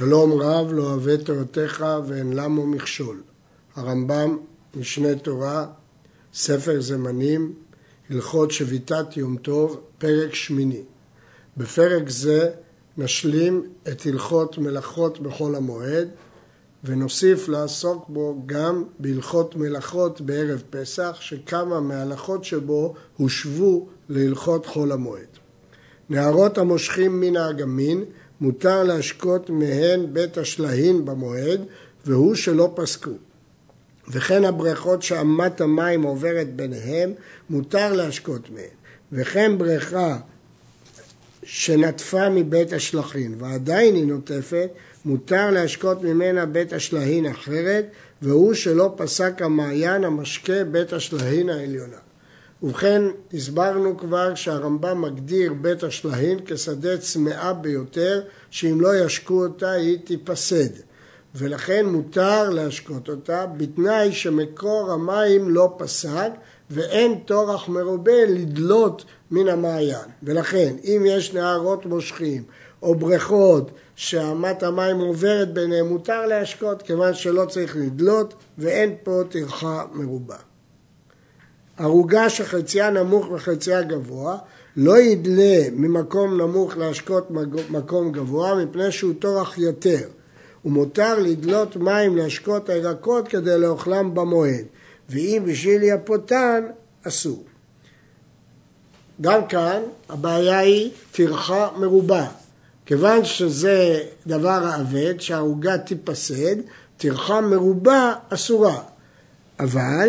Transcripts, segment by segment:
שלום רב לא אוהב תורתך ואין למו מכשול. הרמב"ם, משנה תורה, ספר זמנים, הלכות שביתת יום טוב, פרק שמיני. בפרק זה נשלים את הלכות מלאכות בחול המועד ונוסיף לעסוק בו גם בהלכות מלאכות בערב פסח, שכמה מההלכות שבו הושבו להלכות חול המועד. נערות המושכים מן האגמין מותר להשקות מהן בית השלהין במועד, והוא שלא פסקו. וכן הבריכות שאמת המים עוברת ביניהם, מותר להשקות מהן. וכן בריכה שנטפה מבית השלחין ועדיין היא נוטפת, מותר להשקות ממנה בית השלהין אחרת, והוא שלא פסק המעיין המשקה בית השלהין העליונה. ובכן, הסברנו כבר שהרמב"ם מגדיר בית השלהין כשדה צמאה ביותר, שאם לא ישקו אותה היא תיפסד. ולכן מותר להשקות אותה, בתנאי שמקור המים לא פסק ואין טורח מרובה לדלות מן המעיין. ולכן, אם יש נהרות מושכים או בריכות שאמת המים עוברת ביניהם, מותר להשקות, כיוון שלא צריך לדלות ואין פה טרחה מרובה. ערוגה שחציה נמוך וחציה גבוה, לא ידלה ממקום נמוך להשקות מקום גבוה, מפני שהוא טורח יותר. ומותר לדלות מים להשקות הירקות כדי לאוכלם במועד, ואם בשביל יפותן, אסור. גם כאן הבעיה היא טרחה מרובה. כיוון שזה דבר האבד, שהעוגה תיפסד, טרחה מרובה אסורה. אבל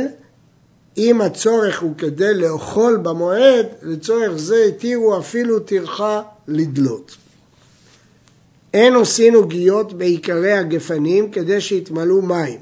אם הצורך הוא כדי לאכול במועד, לצורך זה התירו אפילו טרחה לדלות. אין עושים עוגיות בעיקרי הגפנים כדי שיתמלאו מים,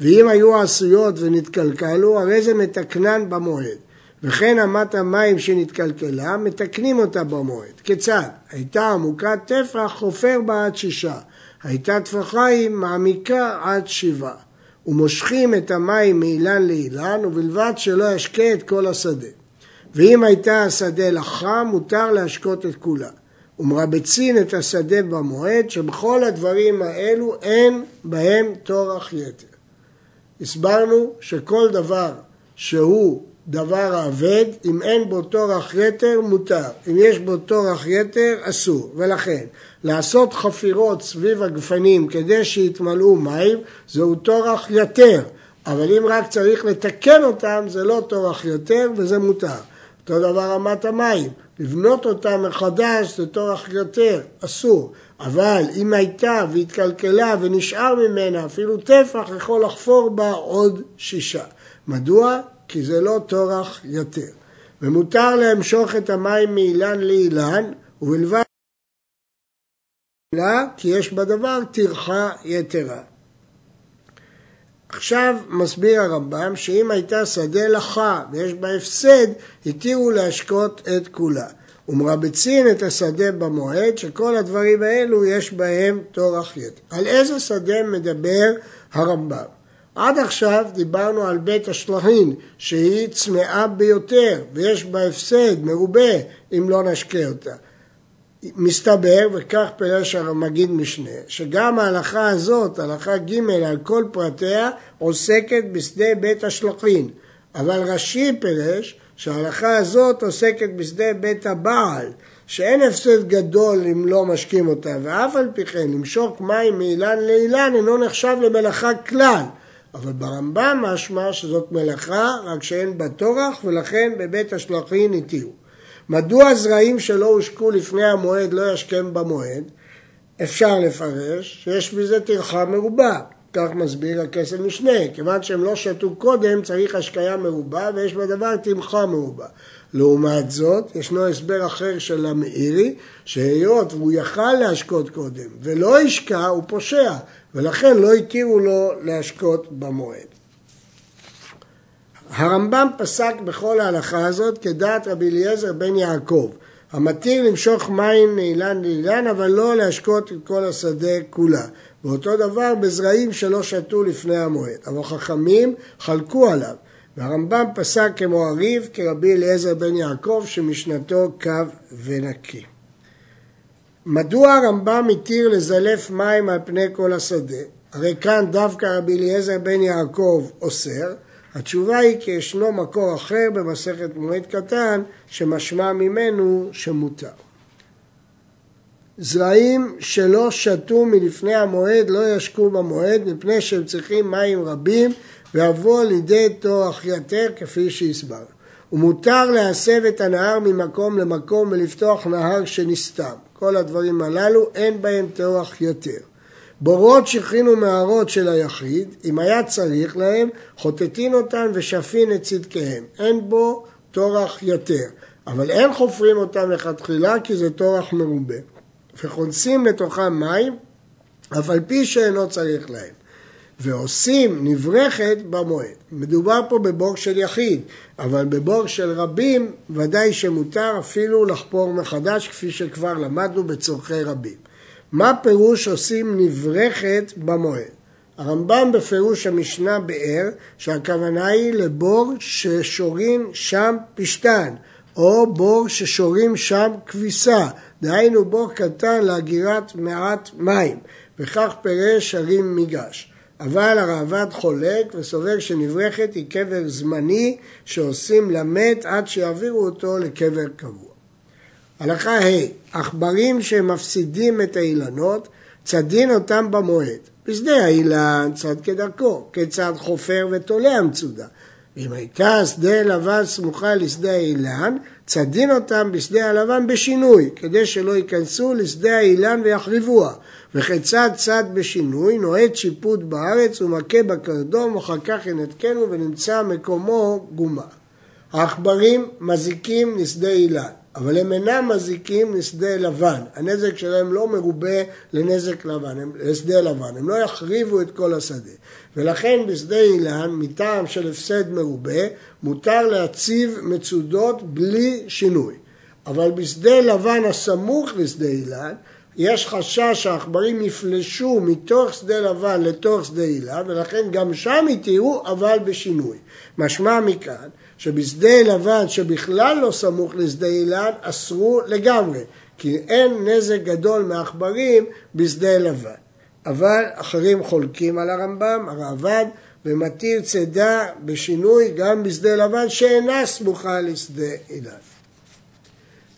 ואם היו עשויות ונתקלקלו, הרי זה מתקנן במועד. וכן אמת המים שנתקלקלה, מתקנים אותה במועד. כיצד? הייתה עמוקת טפח, חופר בה עד שישה. הייתה טפחיים, מעמיקה עד שבעה. ומושכים את המים מאילן לאילן, ובלבד שלא ישקה את כל השדה. ואם הייתה השדה לחה, מותר להשקות את כולה. ומרבצין את השדה במועד, שבכל הדברים האלו אין בהם טורח יתר. הסברנו שכל דבר שהוא דבר האבד, אם אין בו טורח יתר, מותר. אם יש בו טורח יתר, אסור. ולכן, לעשות חפירות סביב הגפנים כדי שיתמלאו מים, זהו טורח יתר. אבל אם רק צריך לתקן אותם, זה לא טורח יתר וזה מותר. אותו דבר רמת המים, לבנות אותם מחדש זה טורח יותר, אסור. אבל אם הייתה והתקלקלה ונשאר ממנה אפילו טפח, יכול לחפור בה עוד שישה. מדוע? כי זה לא טורח יותר. ומותר למשוך את המים מאילן לאילן, ובלבד כי יש בדבר טרחה יתרה. עכשיו מסביר הרמב"ם שאם הייתה שדה לחה ויש בה הפסד, התירו להשקות את כולה. ומרבצין את השדה במועד, שכל הדברים האלו יש בהם טורח יתר. על איזה שדה מדבר הרמב"ם? עד עכשיו דיברנו על בית השלחין, שהיא צמאה ביותר, ויש בה הפסד מרובה אם לא נשקה אותה. מסתבר, וכך פירש המגיד משנה, שגם ההלכה הזאת, הלכה ג' על כל פרטיה, עוסקת בשדה בית השלחין. אבל רש"י פירש שההלכה הזאת עוסקת בשדה בית הבעל, שאין הפסד גדול אם לא משקים אותה, ואף על פי כן למשוק מים מאילן לאילן אינו נחשב למלאכה כלל. אבל ברמב"ם משמע שזאת מלאכה, רק שאין בה טורח, ולכן בבית השלחין התירו. מדוע זרעים שלא הושקו לפני המועד לא ישכם במועד? אפשר לפרש שיש בזה טרחה מרובה, כך מסביר הכסף משנה, כיוון שהם לא שתו קודם צריך השקיה מרובה ויש בדבר טרחה מרובה. לעומת זאת, ישנו הסבר אחר של המאירי, שהיות והוא יכל להשקות קודם ולא השקע, הוא פושע, ולכן לא התירו לו להשקות במועד. הרמב"ם פסק בכל ההלכה הזאת כדעת רבי אליעזר בן יעקב, המתיר למשוך מים מאילן לאילן, אבל לא להשקות את כל השדה כולה. ואותו דבר בזרעים שלא שתו לפני המועד. אבל חכמים חלקו עליו, והרמב"ם פסק כמו הריב כרבי אליעזר בן יעקב, שמשנתו קו ונקי. מדוע הרמב"ם התיר לזלף מים על פני כל השדה? הרי כאן דווקא רבי אליעזר בן יעקב אוסר, התשובה היא כי ישנו מקור אחר במסכת מועד קטן שמשמע ממנו שמותר. זרעים שלא שתו מלפני המועד לא ישקו במועד מפני שהם צריכים מים רבים ויבוא לידי תואח יתר כפי שהסברנו. ומותר להסב את הנהר ממקום למקום ולפתוח נהר שנסתם. כל הדברים הללו אין בהם תואח יתר. בורות שכינו מערות של היחיד, אם היה צריך להם, חוטטין אותן ושפין את צדקיהם. אין בו טורח יותר, אבל אין חופרים אותם לכתחילה כי זה טורח מרובה. וכונסים לתוכם מים, אף על פי שאינו צריך להם. ועושים נברכת במועד. מדובר פה בבור של יחיד, אבל בבור של רבים ודאי שמותר אפילו לחפור מחדש, כפי שכבר למדנו בצורכי רבים. מה פירוש עושים נברכת במועד? הרמב"ם בפירוש המשנה באר שהכוונה היא לבור ששורים שם פשתן או בור ששורים שם כביסה, דהיינו בור קטן לאגירת מעט מים, וכך פירש הרים מיגש. אבל הרעב"ד חולק וסובר שנברכת היא קבר זמני שעושים למת עד שיעבירו אותו לקבר קבוע. הלכה ה' עכברים שמפסידים את האילנות, צדין אותם במועד. בשדה האילן צד כדרכו, כיצד חופר ותולה המצודה. ואם הייתה שדה לבן סמוכה לשדה האילן, צדין אותם בשדה הלבן בשינוי, כדי שלא ייכנסו לשדה האילן ויחריבוה. וכיצד צד בשינוי, נועד שיפוט בארץ ומכה בקרדום, ואחר כך ינתקנו ונמצא מקומו גומה. העכברים מזיקים לשדה אילן. אבל הם אינם מזיקים לשדה לבן. הנזק שלהם לא מרובה לנזק לבן, הם, לשדה לבן. הם לא יחריבו את כל השדה. ולכן בשדה אילן, מטעם של הפסד מרובה, מותר להציב מצודות בלי שינוי. אבל בשדה לבן הסמוך לשדה אילן, יש חשש שהעכברים יפלשו מתוך שדה לבן לתוך שדה אילן, ולכן גם שם יתירו, אבל בשינוי. משמע מכאן שבשדה לבן שבכלל לא סמוך לשדה אילן אסרו לגמרי, כי אין נזק גדול מעכברים בשדה לבן. אבל אחרים חולקים על הרמב"ם, הרעב"ד, ומתיר צידה בשינוי גם בשדה לבן שאינה סמוכה לשדה אילן.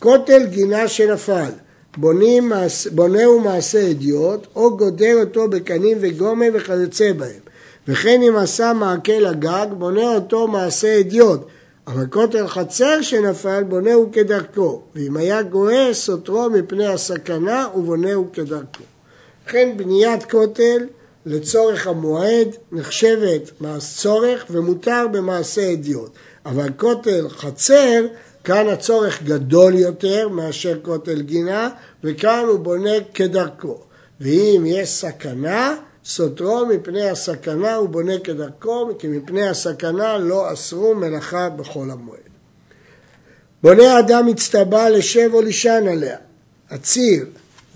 כותל גינה שנפל, בונים, בונהו מעשה אדיוט, או גודר אותו בקנים וגומא וכיוצא בהם. וכן אם עשה מעקה לגג, בונה אותו מעשה אדיוט, אבל כותל חצר שנפל, בונהו כדרכו, ואם היה גואה, סותרו מפני הסכנה ובונהו כדרכו. לכן בניית כותל לצורך המועד נחשבת צורך ומותר במעשה אדיוט, אבל כותל חצר, כאן הצורך גדול יותר מאשר כותל גינה, וכאן הוא בונה כדרכו. ואם יש סכנה, סותרו מפני הסכנה ובונה כדרכו, כי מפני הסכנה לא אסרו מלאכה בחול המועד. בונה אדם הצטבע לשב או לישן עליה. הציר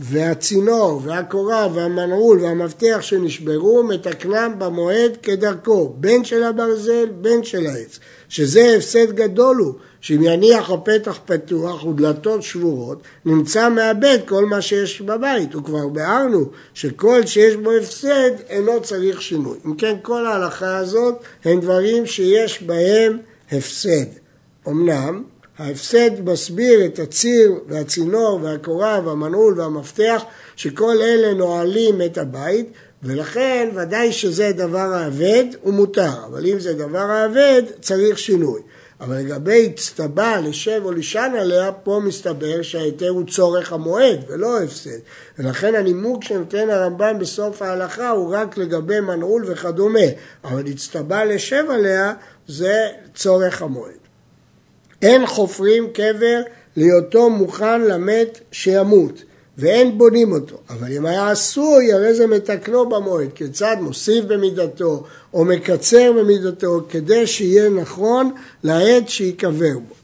והצינור והקורה והמנעול והמפתח שנשברו מתקנם במועד כדרכו, בין של הברזל בין של העץ, שזה הפסד גדול הוא, שאם יניח הפתח פתוח ודלתות שבורות, נמצא מאבד כל מה שיש בבית. וכבר ביארנו שכל שיש בו הפסד אינו צריך שינוי. אם כן, כל ההלכה הזאת הם דברים שיש בהם הפסד. אמנם, ההפסד מסביר את הציר והצינור והקורה והמנעול והמפתח, שכל אלה נועלים את הבית, ולכן ודאי שזה דבר האבד הוא מותר, אבל אם זה דבר האבד צריך שינוי. אבל לגבי הצטבע לשב או לישן עליה, פה מסתבר שההיתר הוא צורך המועד ולא הפסד. ולכן הנימוק שנותן הרמב"ם בסוף ההלכה הוא רק לגבי מנעול וכדומה. אבל הצטבע לשב עליה זה צורך המועד. אין חופרים קבר להיותו מוכן למת שימות. ואין בונים אותו. אבל אם היה עשוי, הרי זה מתקנו במועד. כיצד מוסיף במידתו או מקצר במידתו, כדי שיהיה נכון לעת שייקבר בו.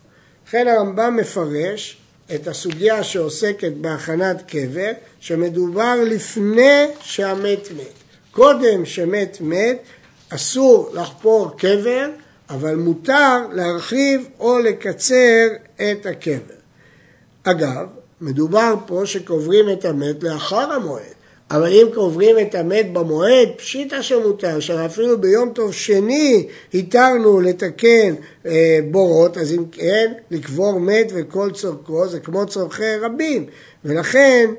לכן הרמב"ם מפרש את הסוגיה שעוסקת בהכנת קבר, שמדובר לפני שהמת מת. קודם שמת מת, אסור לחפור קבר, אבל מותר להרחיב או לקצר את הקבר. אגב, מדובר פה שקוברים את המת לאחר המועד. אבל אם קוברים את המת במועד, פשיטא שמותר, שאפילו ביום טוב שני התרנו לתקן אה, בורות, אז אם כן, לקבור מת וכל צורכו זה כמו צורכי רבים. ולכן,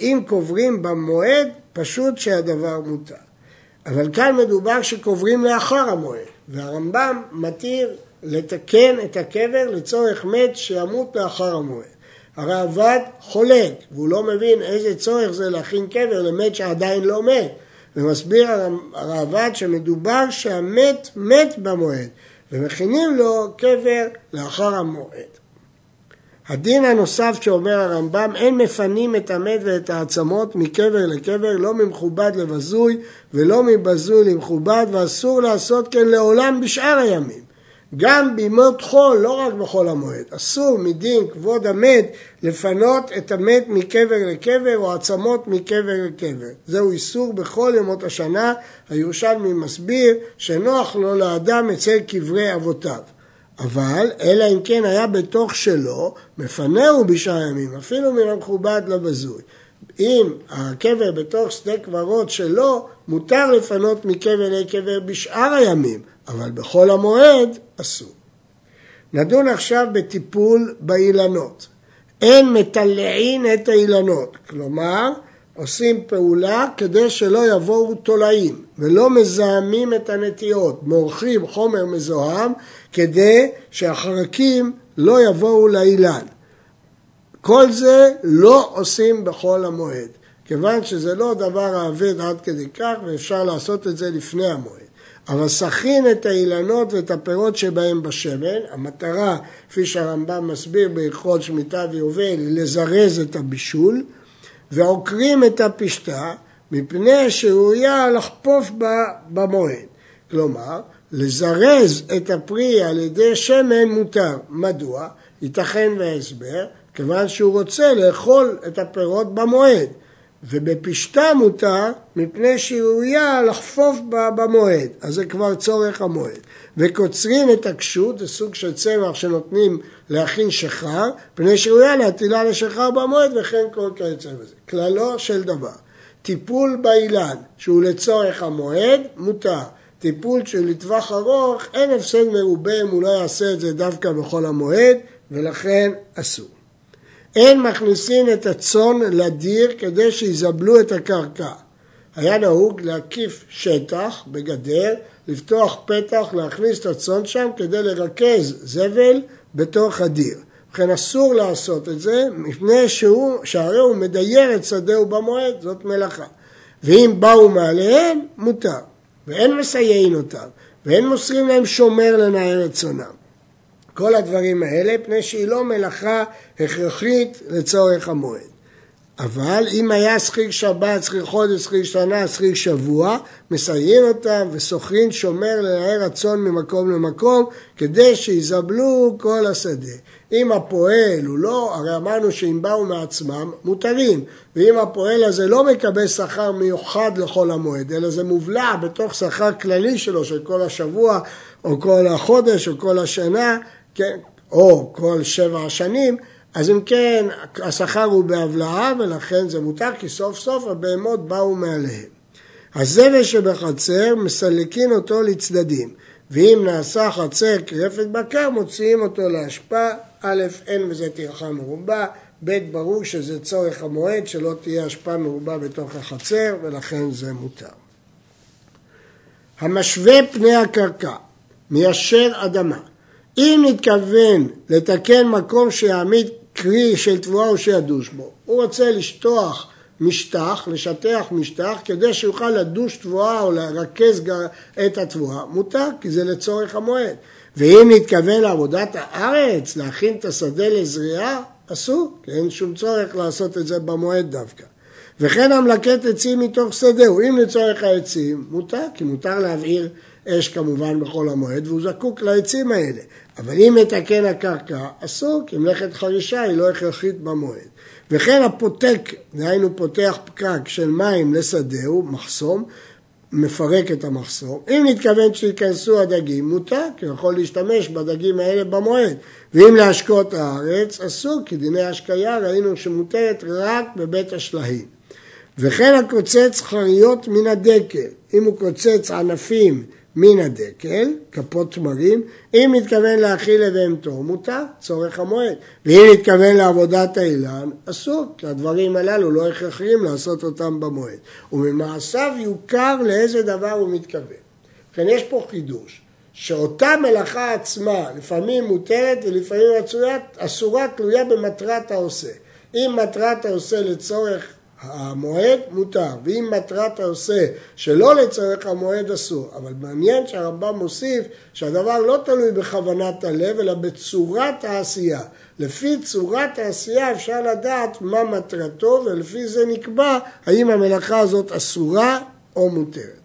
אם קוברים במועד, פשוט שהדבר מותר. אבל כאן מדובר שקוברים לאחר המועד, והרמב"ם מתיר לתקן את הקבר לצורך מת שימות לאחר המועד. הראב"ד חולק, והוא לא מבין איזה צורך זה להכין קבר למת שעדיין לא מת. ומסביר הראב"ד שמדובר שהמת מת במועד, ומכינים לו קבר לאחר המועד. הדין הנוסף שאומר הרמב"ם, אין מפנים את המת ואת העצמות מקבר לקבר, לא ממכובד לבזוי ולא מבזוי למכובד, ואסור לעשות כן לעולם בשאר הימים. גם בימות חול, לא רק בחול המועד. אסור מדין כבוד המת לפנות את המת מקבר לקבר או עצמות מקבר לקבר. זהו איסור בכל ימות השנה. הירושלמי מסביר שנוח לו לאדם אצל קברי אבותיו. אבל, אלא אם כן היה בתוך שלו, מפנהו בשאר הימים, אפילו מן המכובד לבזוי. אם הקבר בתוך שדה קברות שלו, מותר לפנות מקבר לקבר בשאר הימים, אבל בחול המועד אסור. נדון עכשיו בטיפול באילנות. אין מטלעין את האילנות, כלומר עושים פעולה כדי שלא יבואו תולעים ולא מזהמים את הנטיעות, מורחים חומר מזוהם כדי שהחרקים לא יבואו לאילן. כל זה לא עושים בחול המועד, כיוון שזה לא דבר האבד עד כדי כך ואפשר לעשות את זה לפני המועד. אבל סכין את האילנות ואת הפירות שבהם בשמן, המטרה, כפי שהרמב"ם מסביר בהלכות שמיטה ויובל, היא לזרז את הבישול, ועוקרים את הפשתה מפני שראויה לחפוף בה במועד. כלומר, לזרז את הפרי על ידי שמן מותר. מדוע? ייתכן והסבר, כיוון שהוא רוצה לאכול את הפירות במועד. ובפשתה מותר מפני שהיא ראויה לחפוף בה במועד, אז זה כבר צורך המועד. וקוצרים את הקשות, זה סוג של צמח שנותנים להכין שחר, מפני שראויה להטילה לשחר במועד וכן כל כיוצא בזה. כללו של דבר, טיפול באילן שהוא לצורך המועד, מותר. טיפול של לטווח ארוך, אין הפסד מרובה אם הוא לא יעשה את זה דווקא בכל המועד, ולכן אסור. אין מכניסים את הצאן לדיר כדי שיזבלו את הקרקע. היה נהוג להקיף שטח בגדר, לפתוח פתח, להכניס את הצאן שם כדי לרכז זבל בתוך הדיר. ובכן אסור לעשות את זה מפני שהוא, שהרי הוא מדייר את שדהו במועד, זאת מלאכה. ואם באו מעליהם, מותר. ואין מסייעין אותם, ואין מוסרים להם שומר לנער את צונם. כל הדברים האלה, פני שהיא לא מלאכה הכרחית לצורך המועד. אבל אם היה שכיר שבת, שכיר חודש, שכיר שנה, שכיר שבוע, מסייעים אותם וסוחרין שומר לנער הצאן ממקום למקום כדי שיזבלו כל השדה. אם הפועל הוא לא, הרי אמרנו שאם באו מעצמם, מותרים. ואם הפועל הזה לא מקבל שכר מיוחד לכל המועד, אלא זה מובלע בתוך שכר כללי שלו של כל השבוע, או כל החודש, או כל השנה, כן, או כל שבע השנים, אז אם כן, השכר הוא בהבלעה ולכן זה מותר, כי סוף סוף הבהמות באו מעליהם. הזבל שבחצר, מסלקין אותו לצדדים, ואם נעשה חצר כרפת בקר, מוציאים אותו להשפעה. א', אין בזה טרחה מרובה, ב', ברור שזה צורך המועד, שלא תהיה השפעה מרובה בתוך החצר, ולכן זה מותר. המשווה פני הקרקע, מיישר אדמה, אם נתכוון לתקן מקום שיעמיד קרי של תבואה או שידוש בו, הוא רוצה לשטוח משטח, לשטח משטח, כדי שיוכל לדוש תבואה או לרכז את התבואה, מותר, כי זה לצורך המועד. ואם נתכוון לעבודת הארץ, להכין את השדה לזריעה, אסור, כי אין שום צורך לעשות את זה במועד דווקא. וכן המלקט עצים מתוך שדהו, אם לצורך העצים, מותר, כי מותר להבעיר אש כמובן בחול המועד, והוא זקוק לעצים האלה. אבל אם מתקן הקרקע, אסור, כי מלאכת חרישה היא לא הכרחית במועד. וכן הפותק, דהיינו פותח פקק של מים לשדהו, מחסום, מפרק את המחסור. אם נתכוון שייכנסו הדגים, מותר, כי יכול להשתמש בדגים האלה במועד. ואם להשקות הארץ, אסור, כי דיני השקיה ראינו שמותרת רק בבית השלהים. וכן הקוצץ חריות מן הדקל, אם הוא קוצץ ענפים מן הדקל, כפות תמרים, אם מתכוון להאכיל לבהמתו, מותר, צורך המועד. ואם מתכוון לעבודת האילן, אסור, כי הדברים הללו לא הכרחיים לעשות אותם במועד. וממעשיו יוכר לאיזה דבר הוא מתכוון. לכן יש פה חידוש, שאותה מלאכה עצמה לפעמים מותרת ולפעמים אסורה תלויה במטרת העושה. אם מטרת העושה לצורך המועד מותר, ואם מטרת העושה שלא לצורך המועד אסור. אבל מעניין שהרמב"ם מוסיף שהדבר לא תלוי בכוונת הלב, אלא בצורת העשייה. לפי צורת העשייה אפשר לדעת מה מטרתו, ולפי זה נקבע האם המלאכה הזאת אסורה או מותרת.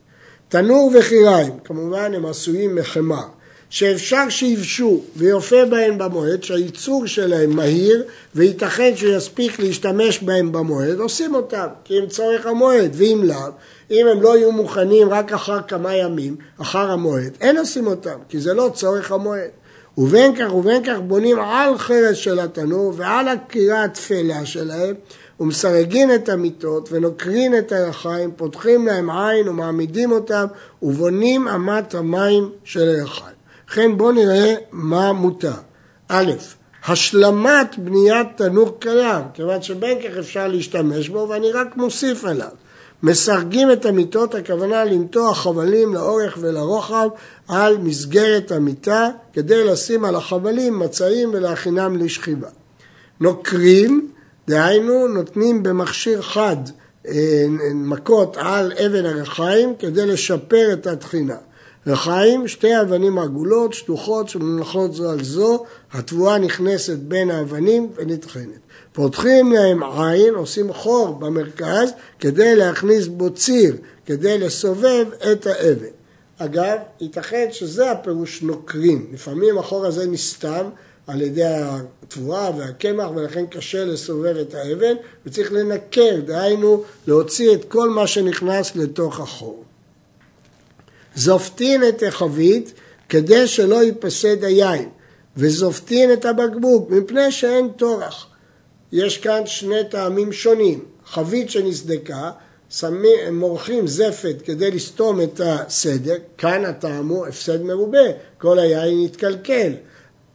תנור וחיריים, כמובן הם עשויים מחמר. שאפשר שיבשו ויופה בהם במועד, שהייצור שלהם מהיר וייתכן שיספיק להשתמש בהם במועד, עושים אותם, כי הם צורך המועד, ואם לאו, אם הם לא יהיו מוכנים רק אחר כמה ימים, אחר המועד, אין עושים אותם, כי זה לא צורך המועד. ובין כך ובין כך בונים על חרס של התנור ועל הקירה התפלה שלהם ומסרגין את המיטות ונוקרין את הירחיים, פותחים להם עין ומעמידים אותם ובונים אמת המים של הירחיים. לכן בואו נראה מה מותר. א', השלמת בניית תנור קיים, כיוון שבין כך אפשר להשתמש בו ואני רק מוסיף עליו. מסרגים את המיטות, הכוונה למתוח חבלים לאורך ולרוחב על מסגרת המיטה כדי לשים על החבלים מצעים ולהכינם לשכיבה. נוקרים, דהיינו נותנים במכשיר חד אה, מכות על אבן הרחיים כדי לשפר את התחינה. לחיים שתי אבנים עגולות, שטוחות, שמונחות זו על זו, התבואה נכנסת בין האבנים ונטחנת. פותחים להם עין, עושים חור במרכז כדי להכניס בו ציר, כדי לסובב את האבן. אגב, ייתכן שזה הפירוש נוקרים. לפעמים החור הזה נסתם על ידי התבואה והקמח ולכן קשה לסובב את האבן וצריך לנקר, דהיינו להוציא את כל מה שנכנס לתוך החור. זופטין את החבית כדי שלא ייפסד היין, וזופטין את הבקבוק מפני שאין טורח. יש כאן שני טעמים שונים. חבית שנסדקה, שמים, מורחים זפת כדי לסתום את הסדק, כאן הטעם הוא הפסד מרובה, כל היין יתקלקל.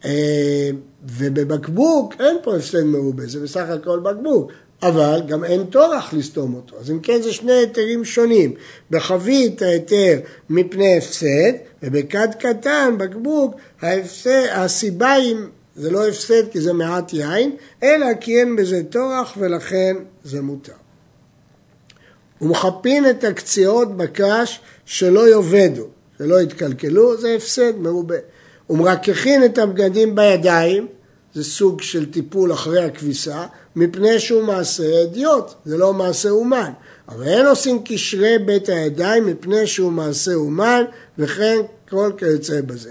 אה, ובבקבוק אין פה הפסד מרובה, זה בסך הכל בקבוק. אבל גם אין טורח לסתום אותו. אז אם כן זה שני היתרים שונים. בחבית ההיתר מפני הפסד, ובכד קטן, בקבוק, ההפסד, הסיבה היא, זה לא הפסד כי זה מעט יין, אלא כי אין בזה טורח ולכן זה מותר. ומחפין את הקציעות בקש שלא יאבדו, שלא יתקלקלו, זה הפסד מרובה. ומרככין את הבגדים בידיים, זה סוג של טיפול אחרי הכביסה, מפני שהוא מעשה אדיוט, זה לא מעשה אומן. אבל אין עושים קשרי בית הידיים מפני שהוא מעשה אומן, וכן כל כיוצא בזה.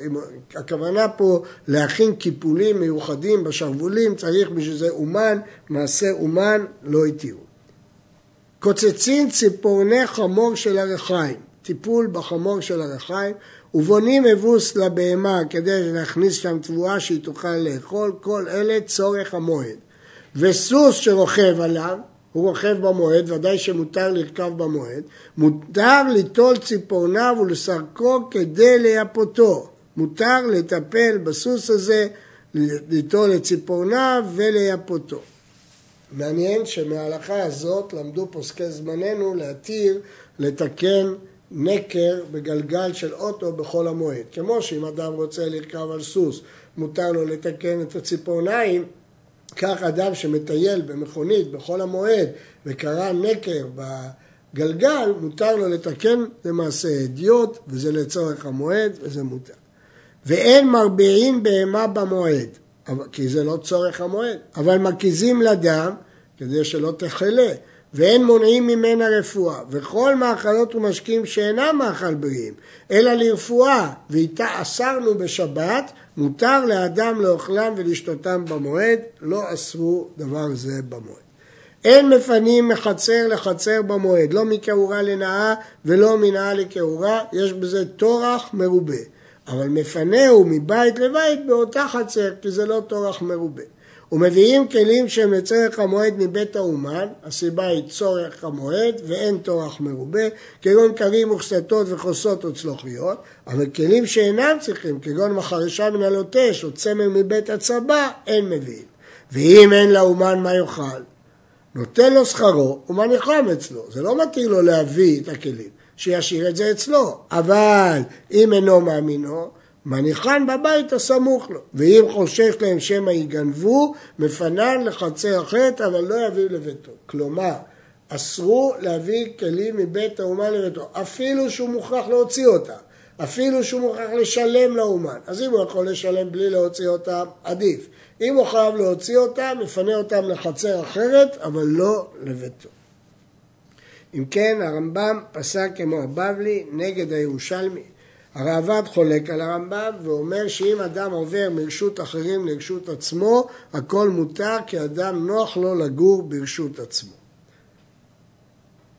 הכוונה פה להכין קיפולים מיוחדים בשרוולים, צריך בשביל זה אומן, מעשה אומן לא התירו. קוצצין ציפורני חמור של הרחיים, טיפול בחמור של הרחיים, ובונים אבוס לבהמה כדי להכניס שם תבואה שהיא תוכל לאכול, כל אלה צורך המועד. וסוס שרוכב עליו, הוא רוכב במועד, ודאי שמותר לרכב במועד, מותר ליטול ציפורניו ולסרקו כדי לייפותו. מותר לטפל בסוס הזה, ליטול את ציפורניו ולייפותו. מעניין שמההלכה הזאת למדו פוסקי זמננו להתיר לתקן נקר בגלגל של אוטו בחול המועד. כמו שאם אדם רוצה לרכב על סוס, מותר לו לתקן את הציפורניים, כך אדם שמטייל במכונית בחול המועד וקרא נקר בגלגל, מותר לו לתקן למעשה אדיוט, וזה לצורך המועד, וזה מותר. ואין מרביעין בהמה במועד, כי זה לא צורך המועד, אבל מקיזים לדם כדי שלא תחלה. ואין מונעים ממנה רפואה, וכל מאכלות ומשקים שאינם מאכל בריאים, אלא לרפואה, ואיתה אסרנו בשבת, מותר לאדם לאוכלם ולשתותם במועד, לא אסרו דבר זה במועד. אין מפנים מחצר לחצר במועד, לא מכעורה לנאה ולא מנאה לכעורה, יש בזה טורח מרובה. אבל מפנהו מבית לבית באותה חצר, כי זה לא טורח מרובה. ומביאים כלים שהם לצורך המועד מבית האומן, הסיבה היא צורך המועד ואין טורח מרובה, כגון כרים וכסתות וכוסות וצלוחיות, אבל כלים שאינם צריכים, כגון מחרשה מן הלוטש או צמר מבית הצבא, אין מביאים. ואם אין לאומן מה יאכל, נותן לו שכרו ומניחם אצלו, זה לא מתאים לו להביא את הכלים, שישאיר את זה אצלו, אבל אם אינו מאמינו, מניחן בבית הסמוך לו, ואם חושש להם שמא יגנבו, מפנן לחצר אחרת, אבל לא יביאו לביתו. כלומר, אסרו להביא כלים מבית האומן לביתו, אפילו שהוא מוכרח להוציא אותם, אפילו שהוא מוכרח לשלם לאומן. אז אם הוא יכול לשלם בלי להוציא אותם, עדיף. אם הוא חייב להוציא אותם, מפנה אותם לחצר אחרת, אבל לא לביתו. אם כן, הרמב"ם פסק כמו הבבלי נגד הירושלמי. הראב"ד חולק על הרמב"ם ואומר שאם אדם עובר מרשות אחרים לרשות עצמו, הכל מותר כי אדם נוח לו לגור ברשות עצמו.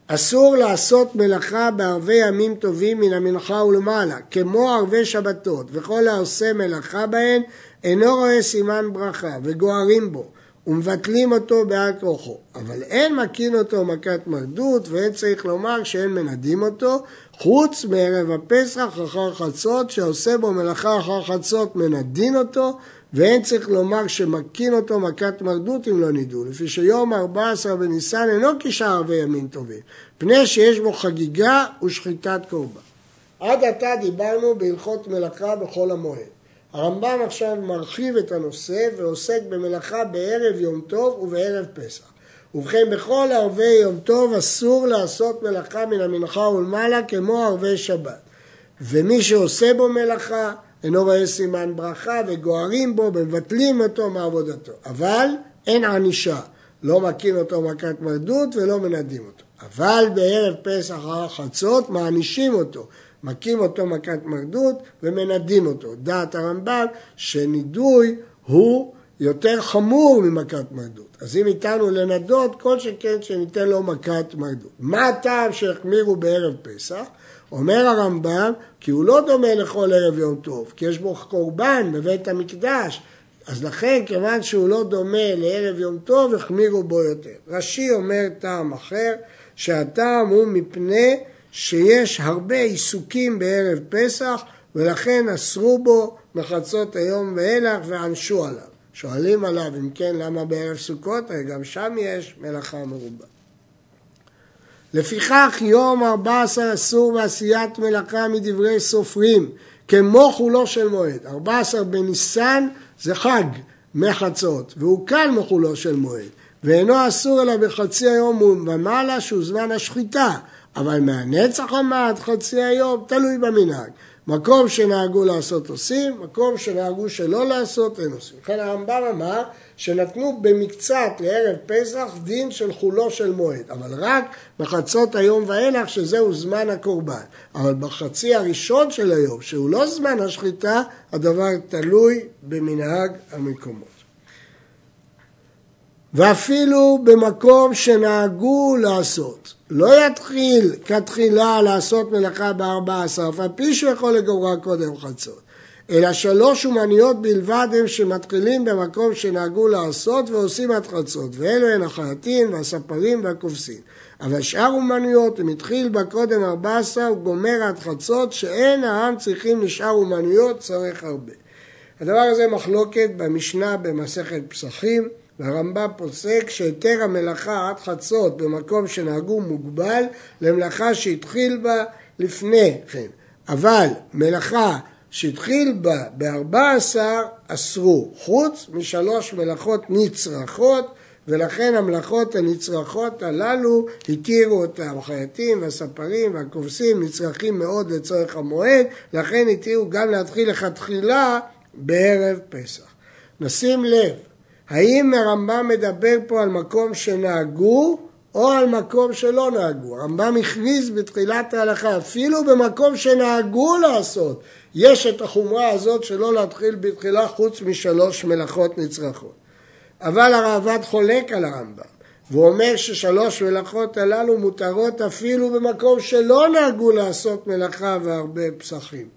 אסור לעשות מלאכה בערבי ימים טובים מן המנחה ולמעלה, כמו ערבי שבתות, וכל העושה מלאכה בהן אינו רואה סימן ברכה, וגוערים בו, ומבטלים אותו בעל כוחו. אבל אין מקין אותו מכת מרדות, ואין צריך לומר שאין מנדים אותו, חוץ מערב הפסח אחר חצות, שעושה בו מלאכה אחר חצות מנדין אותו, ואין צריך לומר שמקין אותו מכת מרדות אם לא נידו, לפי שיום 14 בניסן אינו כשאר ימין טובים, פני שיש בו חגיגה ושחיטת קורבן. עד עתה דיברנו בהלכות מלאכה בחול המועד. הרמב"ם עכשיו מרחיב את הנושא ועוסק במלאכה בערב יום טוב ובערב פסח. ובכן, בכל ערבי יום טוב אסור לעשות מלאכה מן המנחה ולמעלה כמו ערבי שבת. ומי שעושה בו מלאכה אינו רואה סימן ברכה וגוערים בו ומבטלים אותו מעבודתו. אבל אין ענישה, לא מכין אותו מכת מרדות ולא מנדים אותו. אבל בערב פסח אחר חצות מענישים אותו, מכים אותו מכת מרדות ומנדים אותו. דעת הרמב"ם שנידוי הוא יותר חמור ממכת מרדות. אז אם איתנו לנדות, כל שכן שניתן לו מכת מרדות. מה הטעם שהחמירו בערב פסח? אומר הרמב"ם, כי הוא לא דומה לכל ערב יום טוב, כי יש בו קורבן בבית המקדש, אז לכן, כיוון שהוא לא דומה לערב יום טוב, החמירו בו יותר. רש"י אומר טעם אחר, שהטעם הוא מפני שיש הרבה עיסוקים בערב פסח, ולכן אסרו בו מחצות היום ואילך וענשו עליו. שואלים עליו, אם כן, למה בערב סוכות? הרי גם שם יש מלאכה מרובה. לפיכך יום 14 אסור בעשיית מלאכה מדברי סופרים, כמו חולו של מועד. 14 בניסן זה חג מחצות, והוא קל מחולו של מועד, ואינו אסור אלא בחצי היום ומעלה שהוא זמן השחיטה, אבל מהנצח עמד חצי היום, תלוי במנהג. מקום שנהגו לעשות עושים, מקום שנהגו שלא לעשות אין עושים. לכן הרמב"ם אמר שנתנו במקצת לערב פסח דין של חולו של מועד, אבל רק בחצות היום ואילך שזהו זמן הקורבן. אבל בחצי הראשון של היום, שהוא לא זמן השחיטה, הדבר תלוי במנהג המקומות. ואפילו במקום שנהגו לעשות. לא יתחיל כתחילה לעשות מלאכה בארבע עשר, אף על פי שהוא יכול לגוררה קודם חצות. אלא שלוש אומניות בלבד הם שמתחילים במקום שנהגו לעשות ועושים עד חצות, ואלו הן החייטים והספרים והכובסים. אבל שאר אומנויות, אם התחיל בה קודם ארבע עשר, הוא גומר עד חצות, שאין העם צריכים לשאר אומנויות, צריך הרבה. הדבר הזה מחלוקת במשנה במסכת פסחים. והרמב"ם פוסק שהיתר המלאכה עד חצות במקום שנהגו מוגבל למלאכה שהתחיל בה לפני כן. אבל מלאכה שהתחיל בה בארבע עשר אסרו, חוץ משלוש מלאכות נצרכות ולכן המלאכות הנצרכות הללו התירו אותם, החייטים והספרים והכובסים נצרכים מאוד לצורך המועד, לכן התירו גם להתחיל לכתחילה בערב פסח. נשים לב האם הרמב"ם מדבר פה על מקום שנהגו או על מקום שלא נהגו? הרמב"ם הכריז בתחילת ההלכה, אפילו במקום שנהגו לעשות, יש את החומרה הזאת שלא להתחיל בתחילה חוץ משלוש מלאכות נצרכות. אבל הראב"ד חולק על הרמב"ם, והוא אומר ששלוש מלאכות הללו מותרות אפילו במקום שלא נהגו לעשות מלאכה והרבה פסחים.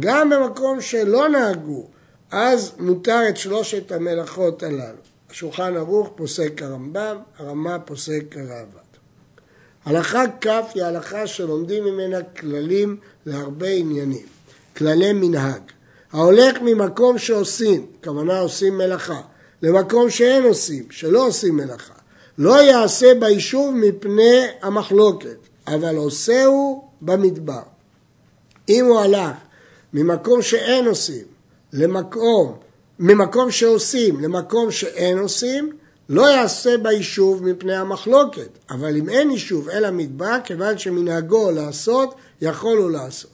גם במקום שלא נהגו, אז מותר את שלושת המלאכות הללו. השולחן ערוך פוסק הרמב"ם, הרמ"א פוסק הראב"ד. הלכה כ' היא הלכה שלומדים ממנה כללים להרבה עניינים, כללי מנהג. ההולך ממקום שעושים, כוונה עושים מלאכה, למקום שאין עושים, שלא עושים מלאכה, לא יעשה ביישוב מפני המחלוקת, אבל עושהו במדבר. אם הוא הלך ממקום שאין עושים למקום, ממקום שעושים למקום שאין עושים, לא יעשה ביישוב מפני המחלוקת, אבל אם אין יישוב אלא מדבר, כיוון שמנהגו לעשות, יכול הוא לעשות.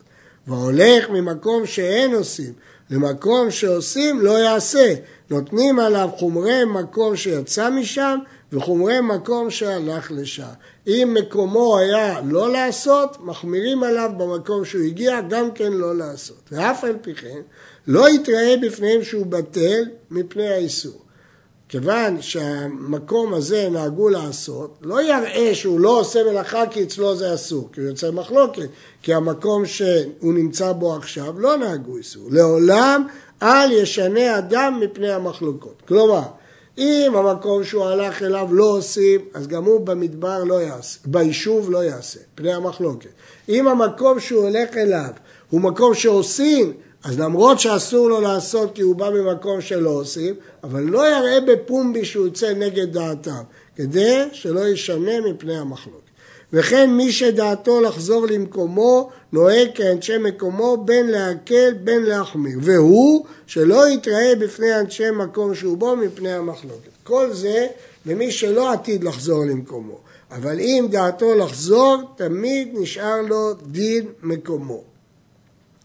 והולך ממקום שאין עושים למקום שעושים, לא יעשה. נותנים עליו חומרי מקום שיצא משם וחומרי מקום שהלך לשם. אם מקומו היה לא לעשות, מחמירים עליו במקום שהוא הגיע, גם כן לא לעשות. ואף על פי כן, לא יתראה בפניהם שהוא בטל מפני האיסור. כיוון שהמקום הזה נהגו לעשות, לא יראה שהוא לא עושה מלאכה כי אצלו זה אסור, כי הוא יוצא מחלוקת, כי המקום שהוא נמצא בו עכשיו לא נהגו איסור. לעולם אל ישנה אדם מפני המחלוקות. כלומר, אם המקום שהוא הלך אליו לא עושים, אז גם הוא במדבר לא יעשה, ביישוב לא יעשה, פני המחלוקת. אם המקום שהוא הולך אליו הוא מקום שעושים, אז למרות שאסור לו לעשות כי הוא בא ממקום שלא עושים, אבל לא יראה בפומבי שהוא יוצא נגד דעתם, כדי שלא ישנה מפני המחלוקת. וכן מי שדעתו לחזור למקומו, נוהג כאנשי מקומו בין להקל בין להחמיר. והוא שלא יתראה בפני אנשי מקום שהוא בו מפני המחלוקת. כל זה למי שלא עתיד לחזור למקומו. אבל אם דעתו לחזור, תמיד נשאר לו דין מקומו.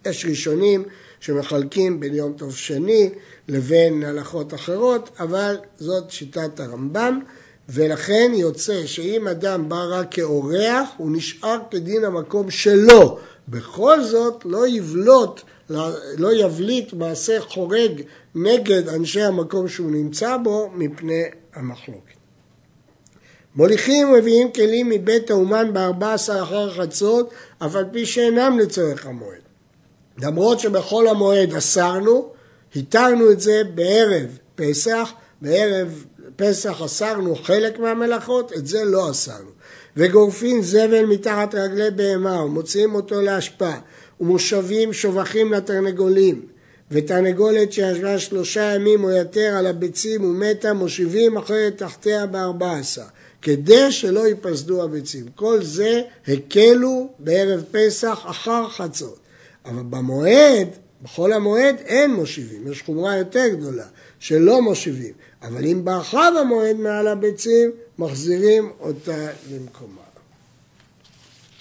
יש ראשונים שמחלקים בין יום טוב שני לבין הלכות אחרות, אבל זאת שיטת הרמב"ם, ולכן יוצא שאם אדם בא רק כאורח, הוא נשאר כדין המקום שלו. בכל זאת לא יבלוט, לא יבליט מעשה חורג נגד אנשי המקום שהוא נמצא בו מפני המחלוקת. מוליכים ומביאים כלים מבית האומן בארבע עשר אחר חצות, אף על פי שאינם לצורך המועד. למרות שבכל המועד אסרנו, התרנו את זה בערב פסח, בערב פסח אסרנו חלק מהמלאכות, את זה לא אסרנו. וגורפים זבל מתחת רגלי בהמה ומוציאים אותו להשפעה ומושבים שובחים לתרנגולים ותרנגולת שישבה שלושה ימים או יותר על הביצים ומתה מושיבים אחרת תחתיה בארבע עשר כדי שלא ייפסדו הביצים. כל זה הקלו בערב פסח אחר חצות. אבל במועד, בחול המועד אין מושיבים, יש חומרה יותר גדולה שלא מושיבים, אבל אם ברחה במועד מעל הביצים, מחזירים אותה למקומה.